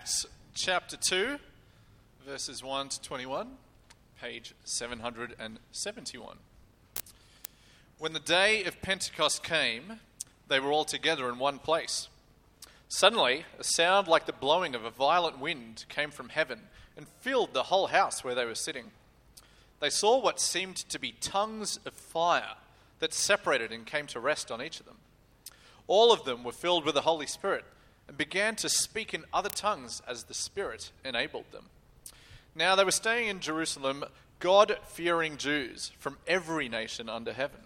Acts chapter 2, verses 1 to 21, page 771. When the day of Pentecost came, they were all together in one place. Suddenly, a sound like the blowing of a violent wind came from heaven and filled the whole house where they were sitting. They saw what seemed to be tongues of fire that separated and came to rest on each of them. All of them were filled with the Holy Spirit and began to speak in other tongues as the Spirit enabled them. Now they were staying in Jerusalem, God fearing Jews from every nation under heaven.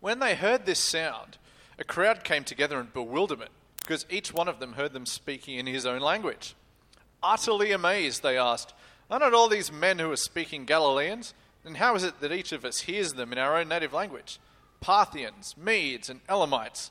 When they heard this sound, a crowd came together in bewilderment because each one of them heard them speaking in his own language. Utterly amazed, they asked, Are not all these men who are speaking Galileans? And how is it that each of us hears them in our own native language? Parthians, Medes, and Elamites,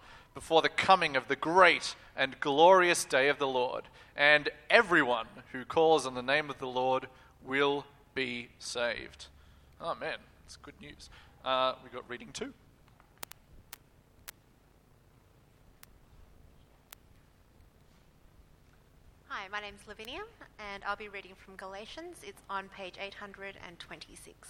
before the coming of the great and glorious day of the Lord, and everyone who calls on the name of the Lord will be saved. Oh man, that's good news. Uh, we got reading two. Hi, my name's Lavinia, and I'll be reading from Galatians. It's on page 826.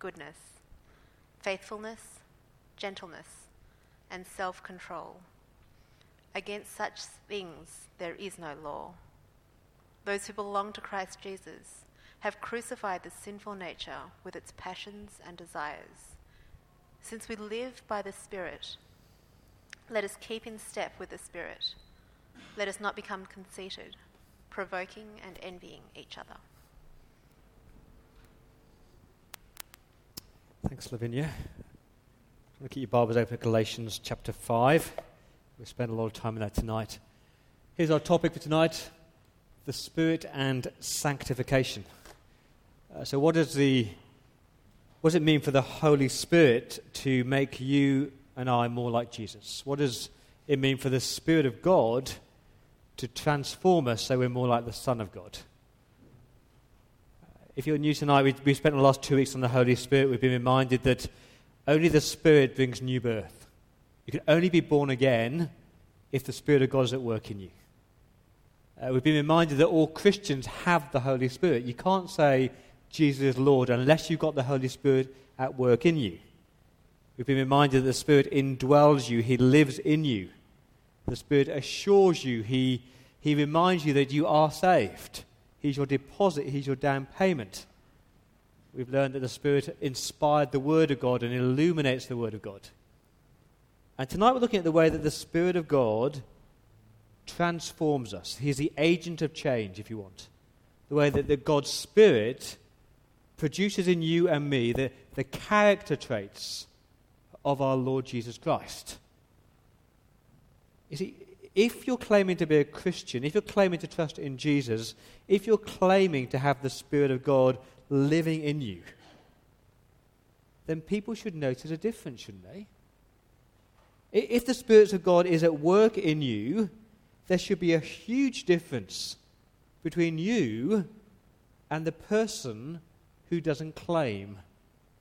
goodness, faithfulness, gentleness, and self control. Against such things there is no law. Those who belong to Christ Jesus have crucified the sinful nature with its passions and desires. Since we live by the Spirit, let us keep in step with the Spirit. Let us not become conceited, provoking and envying each other. Thanks, Lavinia. Look at your Bibles open to Galatians chapter 5. We'll spend a lot of time in that tonight. Here's our topic for tonight the Spirit and sanctification. Uh, so, what does, the, what does it mean for the Holy Spirit to make you and I more like Jesus? What does it mean for the Spirit of God to transform us so we're more like the Son of God? If you're new tonight, we, we spent the last two weeks on the Holy Spirit. We've been reminded that only the Spirit brings new birth. You can only be born again if the Spirit of God is at work in you. Uh, we've been reminded that all Christians have the Holy Spirit. You can't say Jesus is Lord unless you've got the Holy Spirit at work in you. We've been reminded that the Spirit indwells you, He lives in you. The Spirit assures you, He, he reminds you that you are saved. He's your deposit, He's your down payment. We've learned that the Spirit inspired the Word of God and illuminates the Word of God. And tonight we're looking at the way that the Spirit of God transforms us. He's the agent of change, if you want. The way that the God's Spirit produces in you and me the, the character traits of our Lord Jesus Christ. You see, if you're claiming to be a Christian, if you're claiming to trust in Jesus, if you're claiming to have the Spirit of God living in you, then people should notice a difference, shouldn't they? If the Spirit of God is at work in you, there should be a huge difference between you and the person who doesn't claim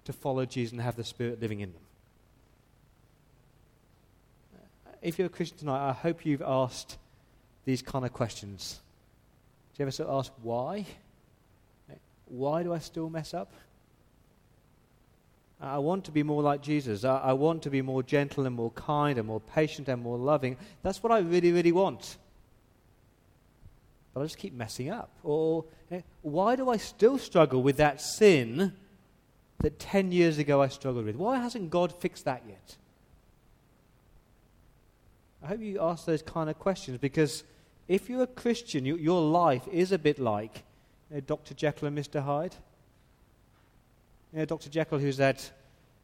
to follow Jesus and have the Spirit living in them. If you're a Christian tonight, I hope you've asked these kind of questions. Do you ever sort of ask why? Why do I still mess up? I want to be more like Jesus. I, I, want to be more gentle and more kind and more patient and more loving. That's what I really, really want. But I just keep messing up. Or you know, why do I still struggle with that sin that 10 years ago I struggled with? Why hasn't God fixed that yet? I hope you ask those kind of questions because if you're a Christian, you, your life is a bit like you know, Dr. Jekyll and Mr. Hyde. You know, Dr. Jekyll, who's that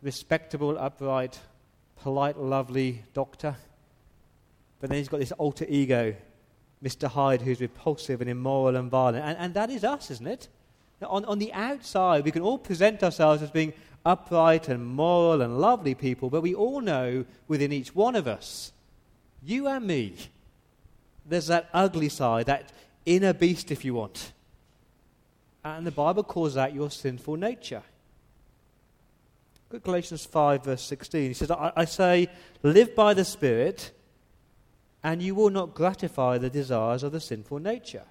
respectable, upright, polite, lovely doctor. But then he's got this alter ego, Mr. Hyde, who's repulsive and immoral and violent. And, and that is us, isn't it? On, on the outside, we can all present ourselves as being upright and moral and lovely people, but we all know within each one of us, you and me, there's that ugly side, that inner beast, if you want. And the Bible calls that your sinful nature. Look at Galatians 5, verse 16. He says, I, I say, live by the Spirit, and you will not gratify the desires of the sinful nature.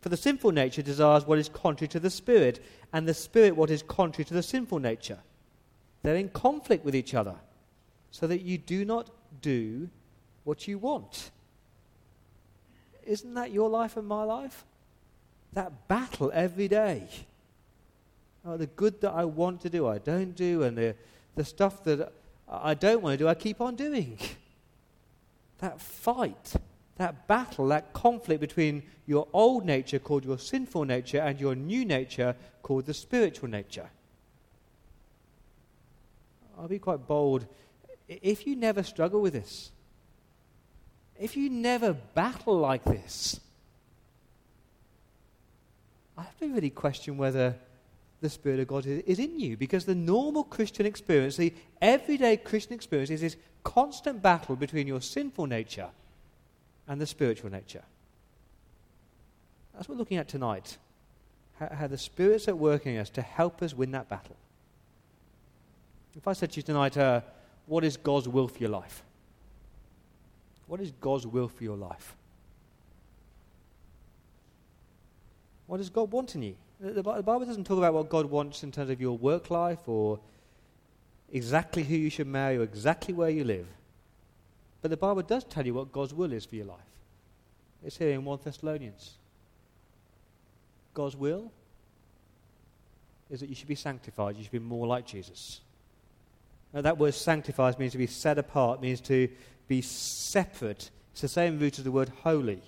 For the sinful nature desires what is contrary to the Spirit, and the Spirit what is contrary to the sinful nature. They're in conflict with each other, so that you do not do what you want. Isn't that your life and my life? That battle every day. Oh, the good that I want to do, I don't do, and the, the stuff that I don't want to do, I keep on doing. That fight, that battle, that conflict between your old nature, called your sinful nature, and your new nature, called the spiritual nature. I'll be quite bold. If you never struggle with this, if you never battle like this, I have to really question whether the Spirit of God is in you. Because the normal Christian experience, the everyday Christian experience, is this constant battle between your sinful nature and the spiritual nature. That's what we're looking at tonight. How, how the Spirit's at work in us to help us win that battle. If I said to you tonight, uh, what is God's will for your life? What is God's will for your life? What does God want in you? The, Bible doesn't talk about what God wants in terms of your work life or exactly who you should marry or exactly where you live. But the Bible does tell you what God's will is for your life. It's here in 1 Thessalonians. God's will is that you should be sanctified, you should be more like Jesus. Now, that word sanctified means to be set apart, means to be separate. It's the same root as the word holy.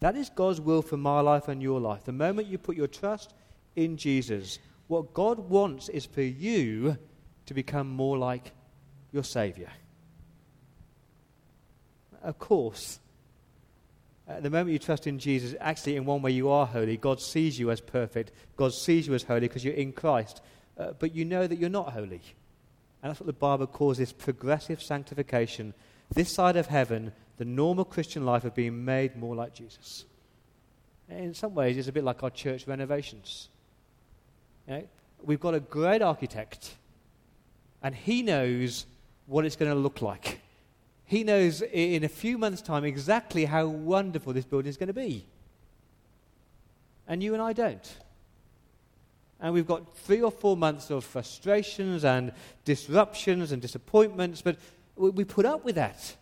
That is God's will for my life and your life. The moment you put your trust in Jesus, what God wants is for you to become more like your Savior. Of course, at the moment you trust in Jesus, actually, in one way, you are holy. God sees you as perfect. God sees you as holy because you're in Christ. Uh, but you know that you're not holy. And that's what the Bible calls this progressive sanctification. This side of heaven, the normal Christian life of being made more like Jesus. In some ways, it's a bit like our church renovations. You know, we've got a great architect, and he knows what it's going to look like. He knows in a few months' time exactly how wonderful this building is going to be. And you and I don't. And we've got three or four months of frustrations and disruptions and disappointments, but we put up with that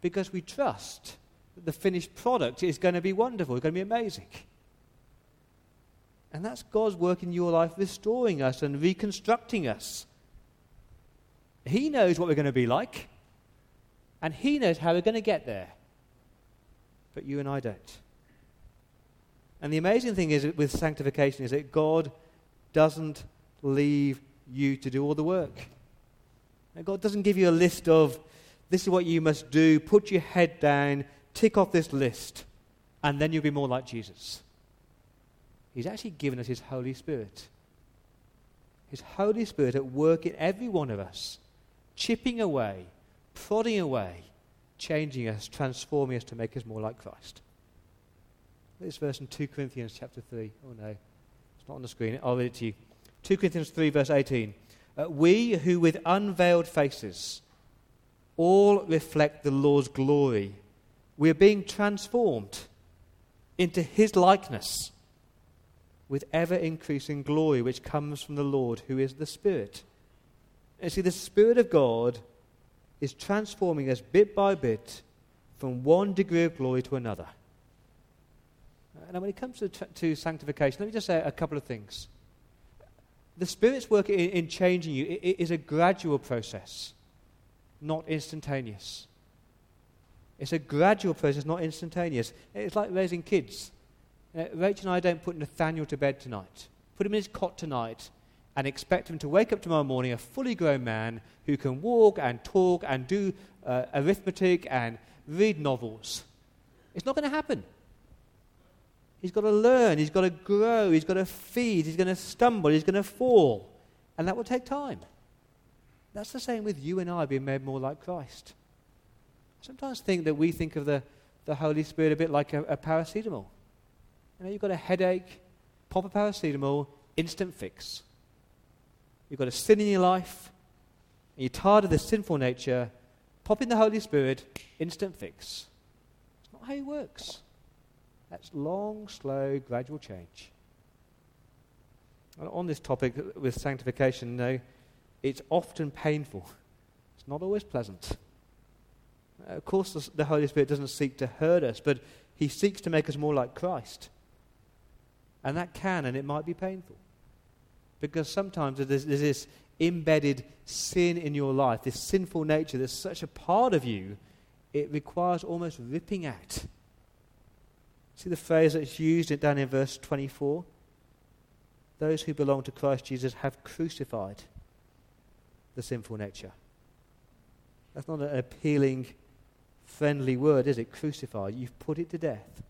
because we trust that the finished product is going to be wonderful, it's going to be amazing. And that's God's work in your life, restoring us and reconstructing us. He knows what we're going to be like. And He knows how we're going to get there. But you and I don't. And the amazing thing is with sanctification is that God doesn't leave you to do all the work. God doesn't give you a list of this is what you must do, put your head down, tick off this list, and then you'll be more like Jesus. He's actually given us His Holy Spirit. His Holy Spirit at work in every one of us, chipping away, prodding away, changing us, transforming us to make us more like Christ. This verse in 2 Corinthians chapter 3. Oh no, it's not on the screen. I'll read it to you. 2 Corinthians 3, verse 18. Uh, we who with unveiled faces all reflect the Lord's glory, we are being transformed into his likeness with ever increasing glory which comes from the Lord who is the Spirit. And see, the Spirit of God is transforming us bit by bit from one degree of glory to another. Now, when it comes to, to sanctification, let me just say a couple of things. The Spirit's work in, in changing you it, it is a gradual process, not instantaneous. It's a gradual process, not instantaneous. It's like raising kids. Uh, Rachel and I don't put Nathaniel to bed tonight. Put him in his cot tonight and expect him to wake up tomorrow morning a fully grown man who can walk and talk and do uh, arithmetic and read novels. It's not going to happen. He's got to learn, he's got to grow, he's got to feed, he's going to stumble, he's going to fall. And that will take time. That's the same with you and I being made more like Christ. I sometimes think that we think of the, the Holy Spirit a bit like a, a paracetamol. You know, you've got a headache, pop a paracetamol, instant fix. You've got a sin in your life, and you're tired of the sinful nature, pop in the Holy Spirit, instant fix. It's not how it works. That's long, slow, gradual change. And on this topic with sanctification, no, it's often painful. It's not always pleasant. Of course, the Holy Spirit doesn't seek to hurt us, but He seeks to make us more like Christ. And that can and it might be painful. Because sometimes there's, there's this embedded sin in your life, this sinful nature that's such a part of you, it requires almost ripping out. See the phrase that's used down in verse 24? Those who belong to Christ Jesus have crucified the sinful nature. That's not an appealing, friendly word, is it? Crucified. You've put it to death.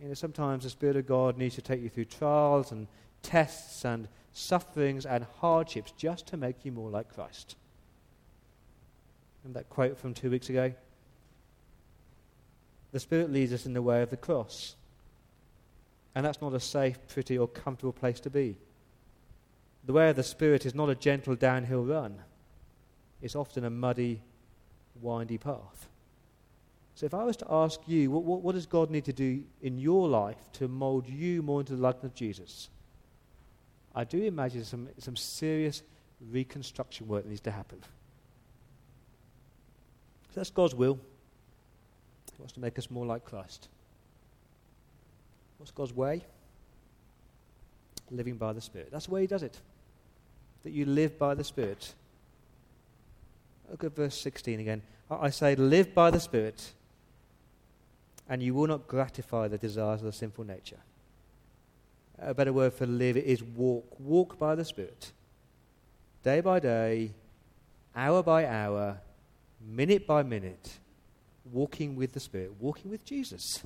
You know, sometimes the Spirit of God needs to take you through trials and tests and sufferings and hardships just to make you more like Christ. Remember that quote from two weeks ago? The Spirit leads us in the way of the cross. And that's not a safe, pretty, or comfortable place to be. The way of the Spirit is not a gentle downhill run, it's often a muddy, windy path. So, if I was to ask you, what, what, what, does God need to do in your life to mold you more into the likeness of Jesus? I do imagine some, some serious reconstruction work needs to happen. So that's God's will. He wants to make us more like Christ. What's God's way? Living by the Spirit. That's the way He does it. That you live by the Spirit. Look at verse 16 again. I say, live by the Spirit and you will not gratify the desires of the sinful nature. A better word for live is walk. Walk by the Spirit. Day by day, hour by hour, minute by minute, walking with the Spirit, walking with Jesus,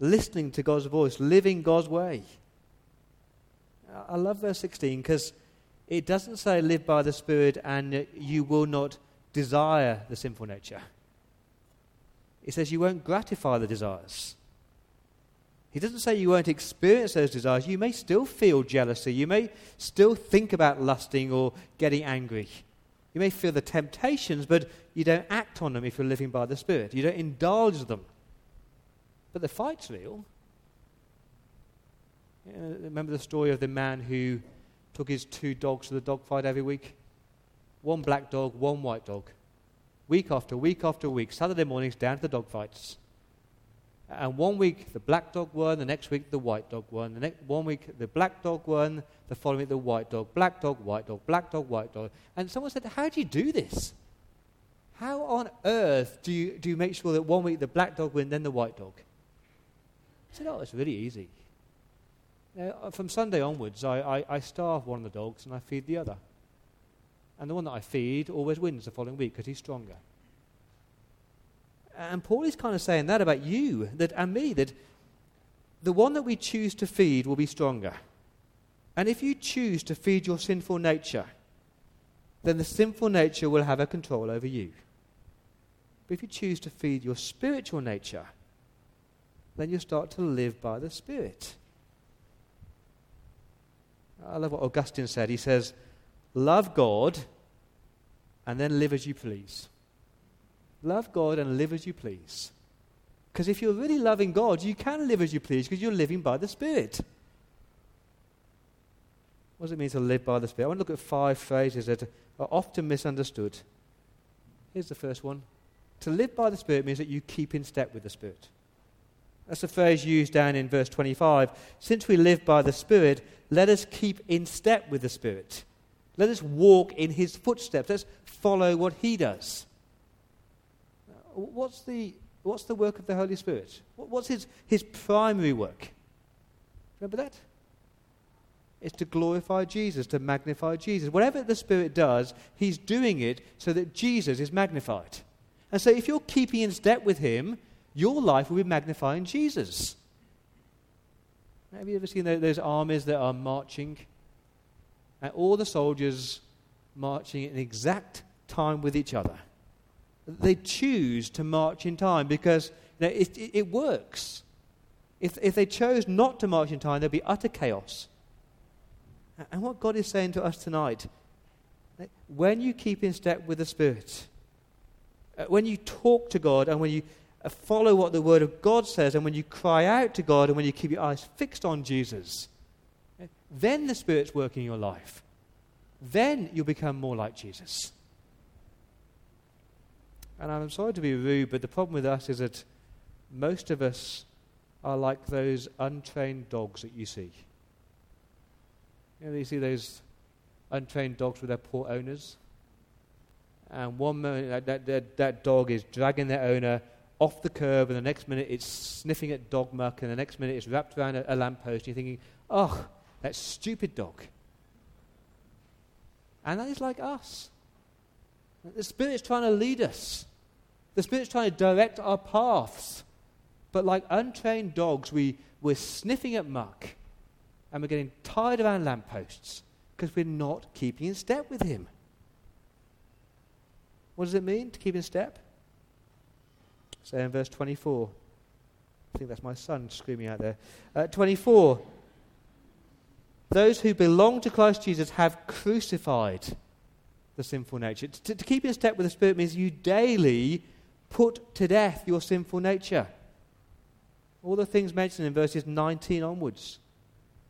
listening to God's voice, living God's way. I love verse 16 because it doesn't say live by the Spirit and you will not desire the sinful nature. It says you won't gratify the desires. He doesn't say you won't experience those desires. You may still feel jealousy. You may still think about lusting or getting angry. You may feel the temptations, but you don't act on them if you're living by the Spirit. You don't indulge them. But the fight's real. You know, remember the story of the man who took his two dogs to the dog fight every week? One black dog, one white dog. Week after week after week, Saturday mornings down to the dog fights. And one week the black dog won, the next week the white dog won. The next one week the black dog won, the following week the white dog, black dog, white dog, black dog, white dog. And someone said, How do you do this? How on earth do you, do you make sure that one week the black dog wins, then the white dog? I said, Oh, it's really easy. Now, uh, from Sunday onwards, I, I, I starve one of the dogs and I feed the other. And the one that I feed always wins the following week because he's stronger. And Paul is kind of saying that about you that, and me, that the one that we choose to feed will be stronger. And if you choose to feed your sinful nature, then the sinful nature will have a control over you. But if you choose to feed your spiritual nature, then you start to live by the Spirit. I love what Augustine said. He says, Love God and then live as you please. Love God and live as you please. Because if you're really loving God, you can live as you please because you're living by the Spirit. What does it mean to live by the Spirit? I want to look at five phrases that are often misunderstood. Here's the first one To live by the Spirit means that you keep in step with the Spirit. That's a phrase used down in verse 25. Since we live by the Spirit, let us keep in step with the Spirit. Let us walk in His footsteps. Let's follow what He does what's the, what's the work of the Holy Spirit? What's his, his primary work? Remember that? It's to glorify Jesus, to magnify Jesus. Whatever the Spirit does, He's doing it so that Jesus is magnified. And so if you're keeping in step with Him, your life will be magnifying Jesus. Have you ever seen those armies that are marching? And all the soldiers marching in exact time with each other they choose to march in time because you know, it, it, it, works. If, if they chose not to march in time, there'd be utter chaos. And what God is saying to us tonight, when you keep in step with the Spirit, uh, when you talk to God and when you uh, follow what the Word of God says, and when you cry out to God and when you keep your eyes fixed on Jesus, uh, then the Spirit's working in your life. Then you'll become more like Jesus. And I'm sorry to be rude, but the problem with us is that most of us are like those untrained dogs that you see. You know, you see those untrained dogs with their poor owners. And one minute that, that, that dog is dragging their owner off the curb, and the next minute it's sniffing at dog muck, and the next minute it's wrapped around a, a lamppost, and you're thinking, oh, that stupid dog. And that is like us. The Spirit's trying to lead us. The Spirit's trying to direct our paths. But like untrained dogs, we, we're sniffing at muck and we're getting tired of around lampposts because we're not keeping in step with Him. What does it mean to keep in step? Say in verse 24. I think that's my son screaming out there. Uh, 24. Those who belong to Christ Jesus have crucified the sinful nature. To, to keep in step with the Spirit means you daily put to death your sinful nature. All the things mentioned in verses 19 onwards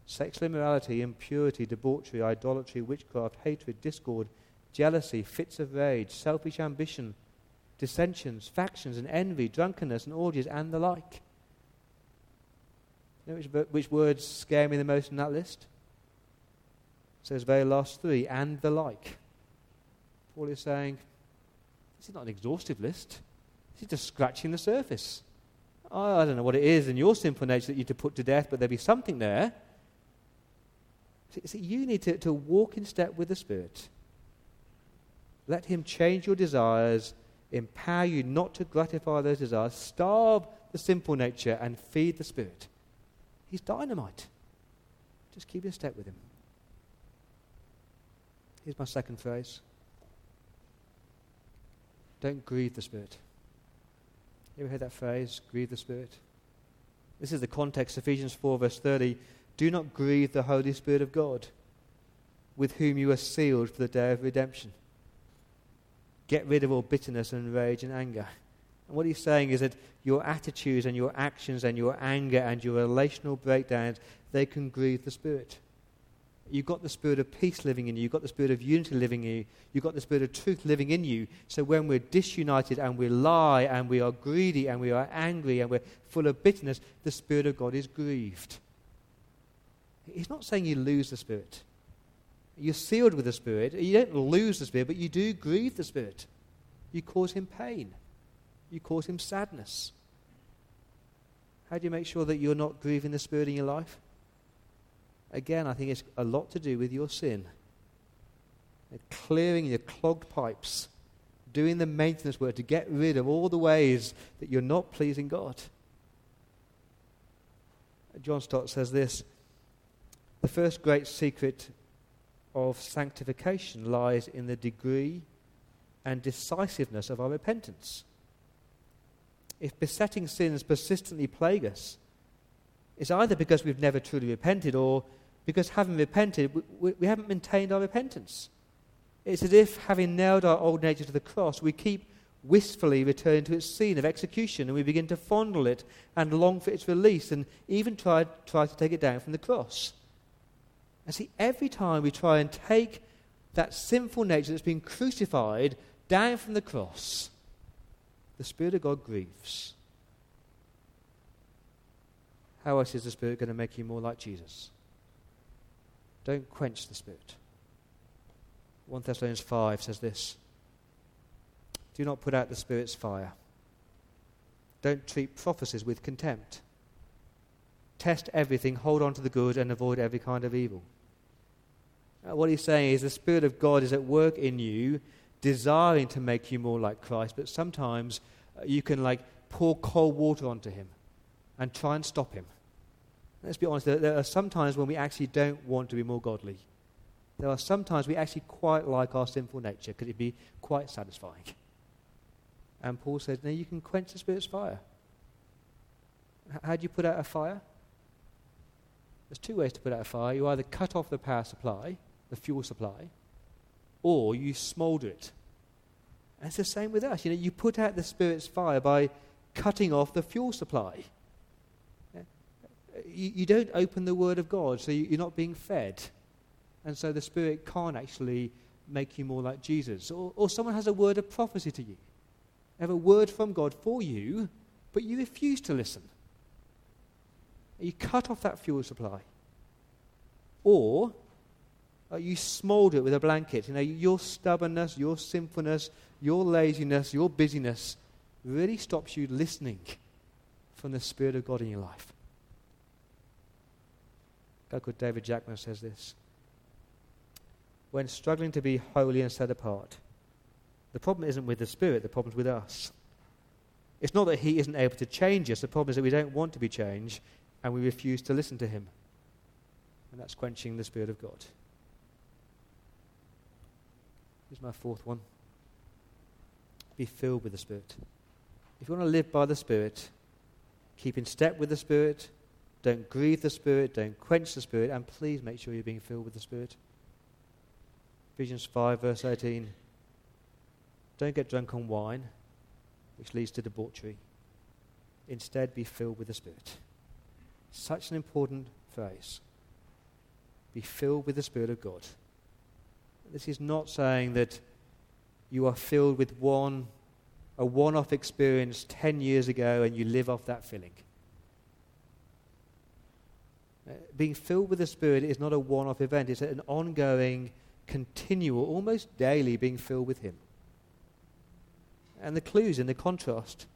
sexual immorality, impurity, debauchery, idolatry, witchcraft, hatred, discord, jealousy, fits of rage, selfish ambition, dissensions, factions, and envy, drunkenness, and orgies, and the like. You know which, which words scare me the most in that list? It says very last three, and the like. Paul is saying, this is not an exhaustive list. This is just scratching the surface. Oh, I don't know what it is in your sinful nature that you to put to death, but there'll be something there. See, see, you need to, to walk in step with the Spirit. Let Him change your desires, empower you not to gratify those desires, starve the sinful nature, and feed the Spirit. He's dynamite. Just keep in step with Him. Here's my second phrase don't grieve the Spirit. You ever heard that phrase, grieve the Spirit? This is the context, Ephesians 4, verse 30. Do not grieve the Holy Spirit of God, with whom you are sealed for the day of redemption. get rid of all bitterness and rage and anger. And what he's saying is that your attitudes and your actions and your anger and your relational breakdowns, they can grieve the Spirit. You've got the spirit of peace living in you. You've got the spirit of unity living in you. You've got the spirit of truth living in you. So when we're disunited and we lie and we are greedy and we are angry and we're full of bitterness, the Spirit of God is grieved. He's not saying you lose the Spirit. You're sealed with the Spirit. You don't lose the Spirit, but you do grieve the Spirit. You cause him pain. You cause him sadness. How do you make sure that you're not grieving the Spirit in your life? Again, I think it's a lot to do with your sin. Clearing your clogged pipes, doing the maintenance work to get rid of all the ways that you're not pleasing God. John Stott says this The first great secret of sanctification lies in the degree and decisiveness of our repentance. If besetting sins persistently plague us, it's either because we've never truly repented or because having repented, we, we, haven't maintained our repentance. It's as if, having nailed our old nature to the cross, we keep wistfully returning to its scene of execution and we begin to fondle it and long for its release and even try, try to take it down from the cross. And see, every time we try and take that sinful nature that's been crucified down from the cross, the Spirit of God grieves. How else is the Spirit going to make you more like Jesus? Don't quench the Spirit. 1 Thessalonians 5 says this Do not put out the Spirit's fire. Don't treat prophecies with contempt. Test everything, hold on to the good, and avoid every kind of evil. Uh, what he's saying is the Spirit of God is at work in you, desiring to make you more like Christ, but sometimes uh, you can like pour cold water onto him and try and stop him. Let's be honest, there, are some times when we actually don't want to be more godly. There are some times we actually quite like our sinful nature. Could it'd be quite satisfying? And Paul says, no, you can quench the Spirit's fire. how do you put out a fire? There's two ways to put out a fire. You either cut off the power supply, the fuel supply, or you smolder it. And it's the same with us. You know, you put out the Spirit's fire by cutting off the fuel supply you, you don't open the Word of God, so you, you're not being fed. And so the Spirit can't actually make you more like Jesus. Or, or someone has a word of prophecy to you, they have a word from God for you, but you refuse to listen. You cut off that fuel supply. Or uh, you smolder it with a blanket. You know, your stubbornness, your sinfulness, your laziness, your busyness really stops you listening from the Spirit of God in your life. Guy called David Jackman says this. When struggling to be holy and set apart, the problem isn't with the Spirit, the problem's with us. It's not that He isn't able to change us, the problem is that we don't want to be changed and we refuse to listen to Him. And that's quenching the Spirit of God. Here's my fourth one be filled with the Spirit. If you want to live by the Spirit, keep in step with the Spirit, don't grieve the Spirit, don't quench the Spirit, and please make sure you're being filled with the Spirit. Ephesians 5, verse 18. Don't get drunk on wine, which leads to debauchery. Instead, be filled with the Spirit. Such an important phrase. Be filled with the Spirit of God. This is not saying that you are filled with one, a one off experience 10 years ago and you live off that filling. Uh, being filled with the Spirit is not a one off event, it's an ongoing, continual, almost daily being filled with Him. And the clues in the contrast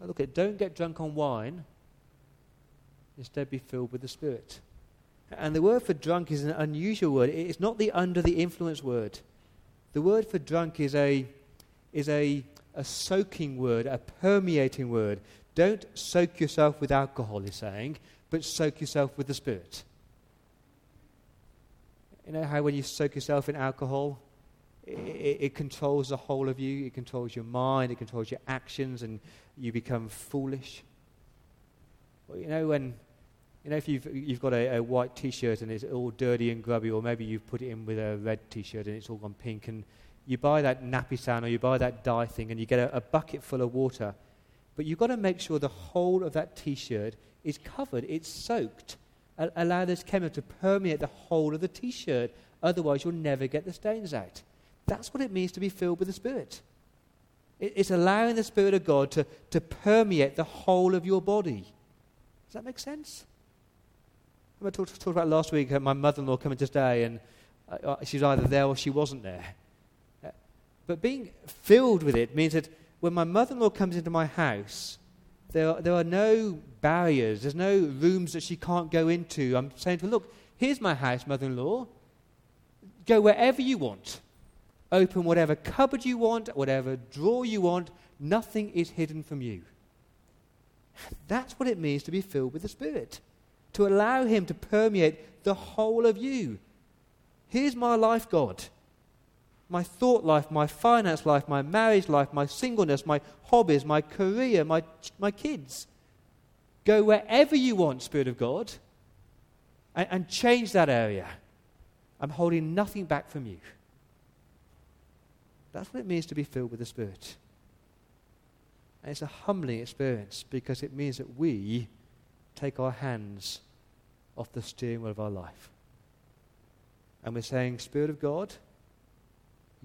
uh, look at don't get drunk on wine, instead be filled with the Spirit. And the word for drunk is an unusual word. It's not the under the influence word. The word for drunk is a, is a, a soaking word, a permeating word. Don't soak yourself with alcohol, he's saying but soak yourself with the Spirit. You know how when you soak yourself in alcohol, it, it, controls the whole of you, it controls your mind, it controls your actions, and you become foolish. Well, you know, when you know, if you've, you've got a, a white t shirt and it's all dirty and grubby, or maybe you've put it in with a red t shirt and it's all gone pink, and you buy that Napisan or you buy that dye thing and you get a, a bucket full of water. But you've got to make sure the whole of that t shirt is covered, it's soaked. Allow this chemical to permeate the whole of the t shirt. Otherwise, you'll never get the stains out. That's what it means to be filled with the Spirit. It, it's allowing the Spirit of God to, to permeate the whole of your body. Does that make sense? I talked, talked about last week uh, my mother in law coming today, and uh, uh, she was either there or she wasn't there. But being filled with it means that when my mother in law comes into my house, there are, there are no barriers, there's no rooms that she can't go into. I'm saying to her, Look, here's my house, mother in law. Go wherever you want. Open whatever cupboard you want, whatever drawer you want. Nothing is hidden from you. That's what it means to be filled with the Spirit. To allow Him to permeate the whole of you. Here's my life, God. My thought life, my finance life, my marriage life, my singleness, my hobbies, my career, my, my kids. Go wherever you want, Spirit of God, and, and change that area. I'm holding nothing back from you. That's what it means to be filled with the Spirit. And it's a humbling experience because it means that we take our hands off the steering wheel of our life. And we're saying, Spirit of God,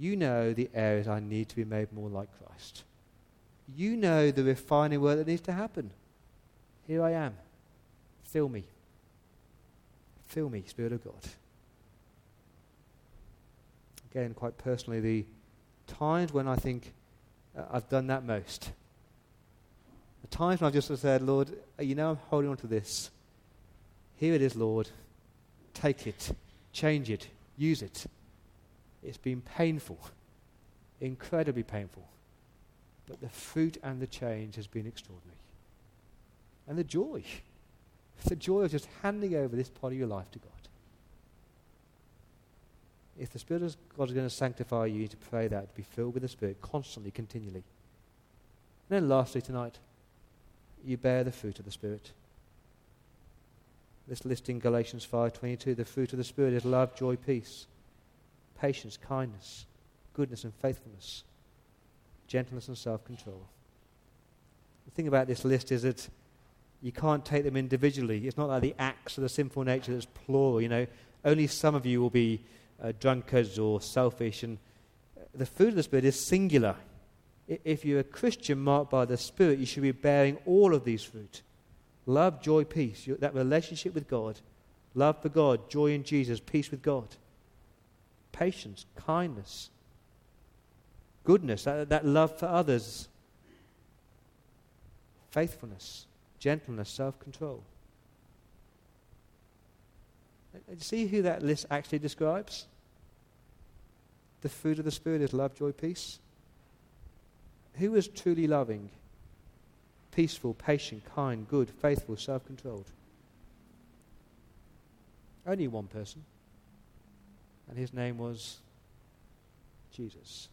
you know the areas I need to be made more like Christ. You know the refining work that needs to happen. Here I am. Fill me. Fill me, Spirit of God. Again, quite personally, the times when I think uh, I've done that most. The times when I've just said, Lord, you know I'm holding on to this. Here it is, Lord. Take it, change it, use it. It's been painful, incredibly painful. But the fruit and the change has been extraordinary. And the joy, the joy of just handing over this part of your life to God. If the Spirit of God is going to sanctify you, you need to pray that, to be filled with the Spirit constantly, continually. And then lastly tonight, you bear the fruit of the Spirit. This list in Galatians 5:22, the fruit of the Spirit is love, joy, peace, patience, kindness, goodness and faithfulness, gentleness and self-control. The thing about this list is that you can't take them individually. It's not like the acts of the sinful nature that's plural. You know, only some of you will be uh, drunkards or selfish, and the fruit of the Spirit is singular. If you're a Christian marked by the Spirit, you should be bearing all of these fruit love, joy, peace, that relationship with God, love for God, joy in Jesus, peace with God, patience, kindness, goodness, that, that love for others, faithfulness, gentleness, self control. Uh, see who that list actually describes? The fruit of the Spirit is love, joy, peace. Who is truly loving? Peaceful, patient, kind, good, faithful, self controlled. Only one person. And his name was Jesus.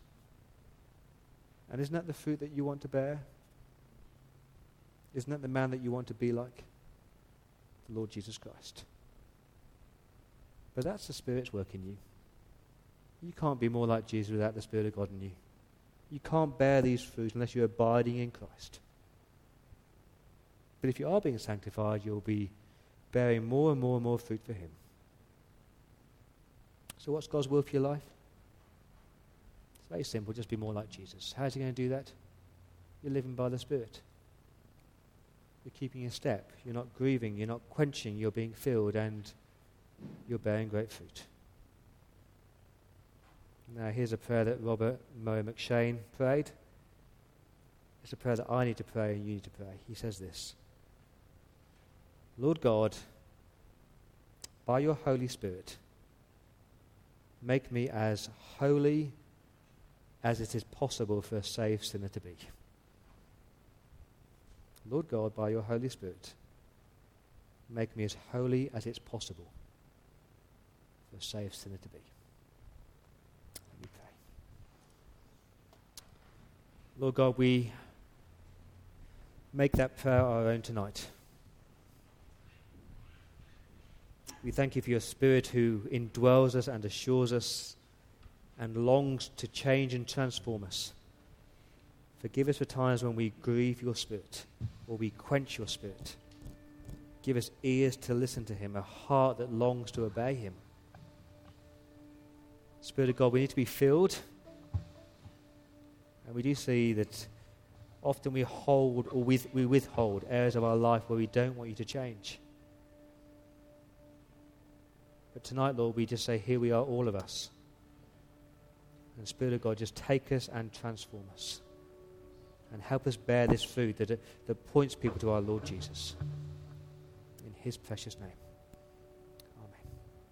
And isn't that the fruit that you want to bear? Isn't that the man that you want to be like? The Lord Jesus Christ. But that's the Spirit's work in you. You can't be more like Jesus without the Spirit of God in you. You can't bear these fruits unless you're abiding in Christ. But if you are being sanctified, you'll be bearing more and more and more fruit for Him. So, what's God's will for your life? It's very simple just be more like Jesus. How's He going to do that? You're living by the Spirit. You're keeping a step. You're not grieving. You're not quenching. You're being filled and you're bearing great fruit. Now, here's a prayer that Robert Murray M'Cheyne prayed. It's a prayer that I need to pray and you need to pray. He says this Lord God, by your Holy Spirit, make me as holy as it is possible for a saved sinner to be. Lord God, by your Holy Spirit, make me as holy as it's possible for a saved sinner to be. Let me pray. Lord God, we make that prayer our own tonight. We thank you for your Spirit who indwells us and assures us and longs to change and transform us. Forgive us for times when we grieve your spirit or we quench your spirit. Give us ears to listen to him, a heart that longs to obey him. Spirit of God, we need to be filled. And we do see that often we hold or we withhold areas of our life where we don't want you to change. But tonight, Lord, we just say, Here we are, all of us. And Spirit of God, just take us and transform us. And help us bear this fruit that, that points people to our Lord Jesus. In his precious name.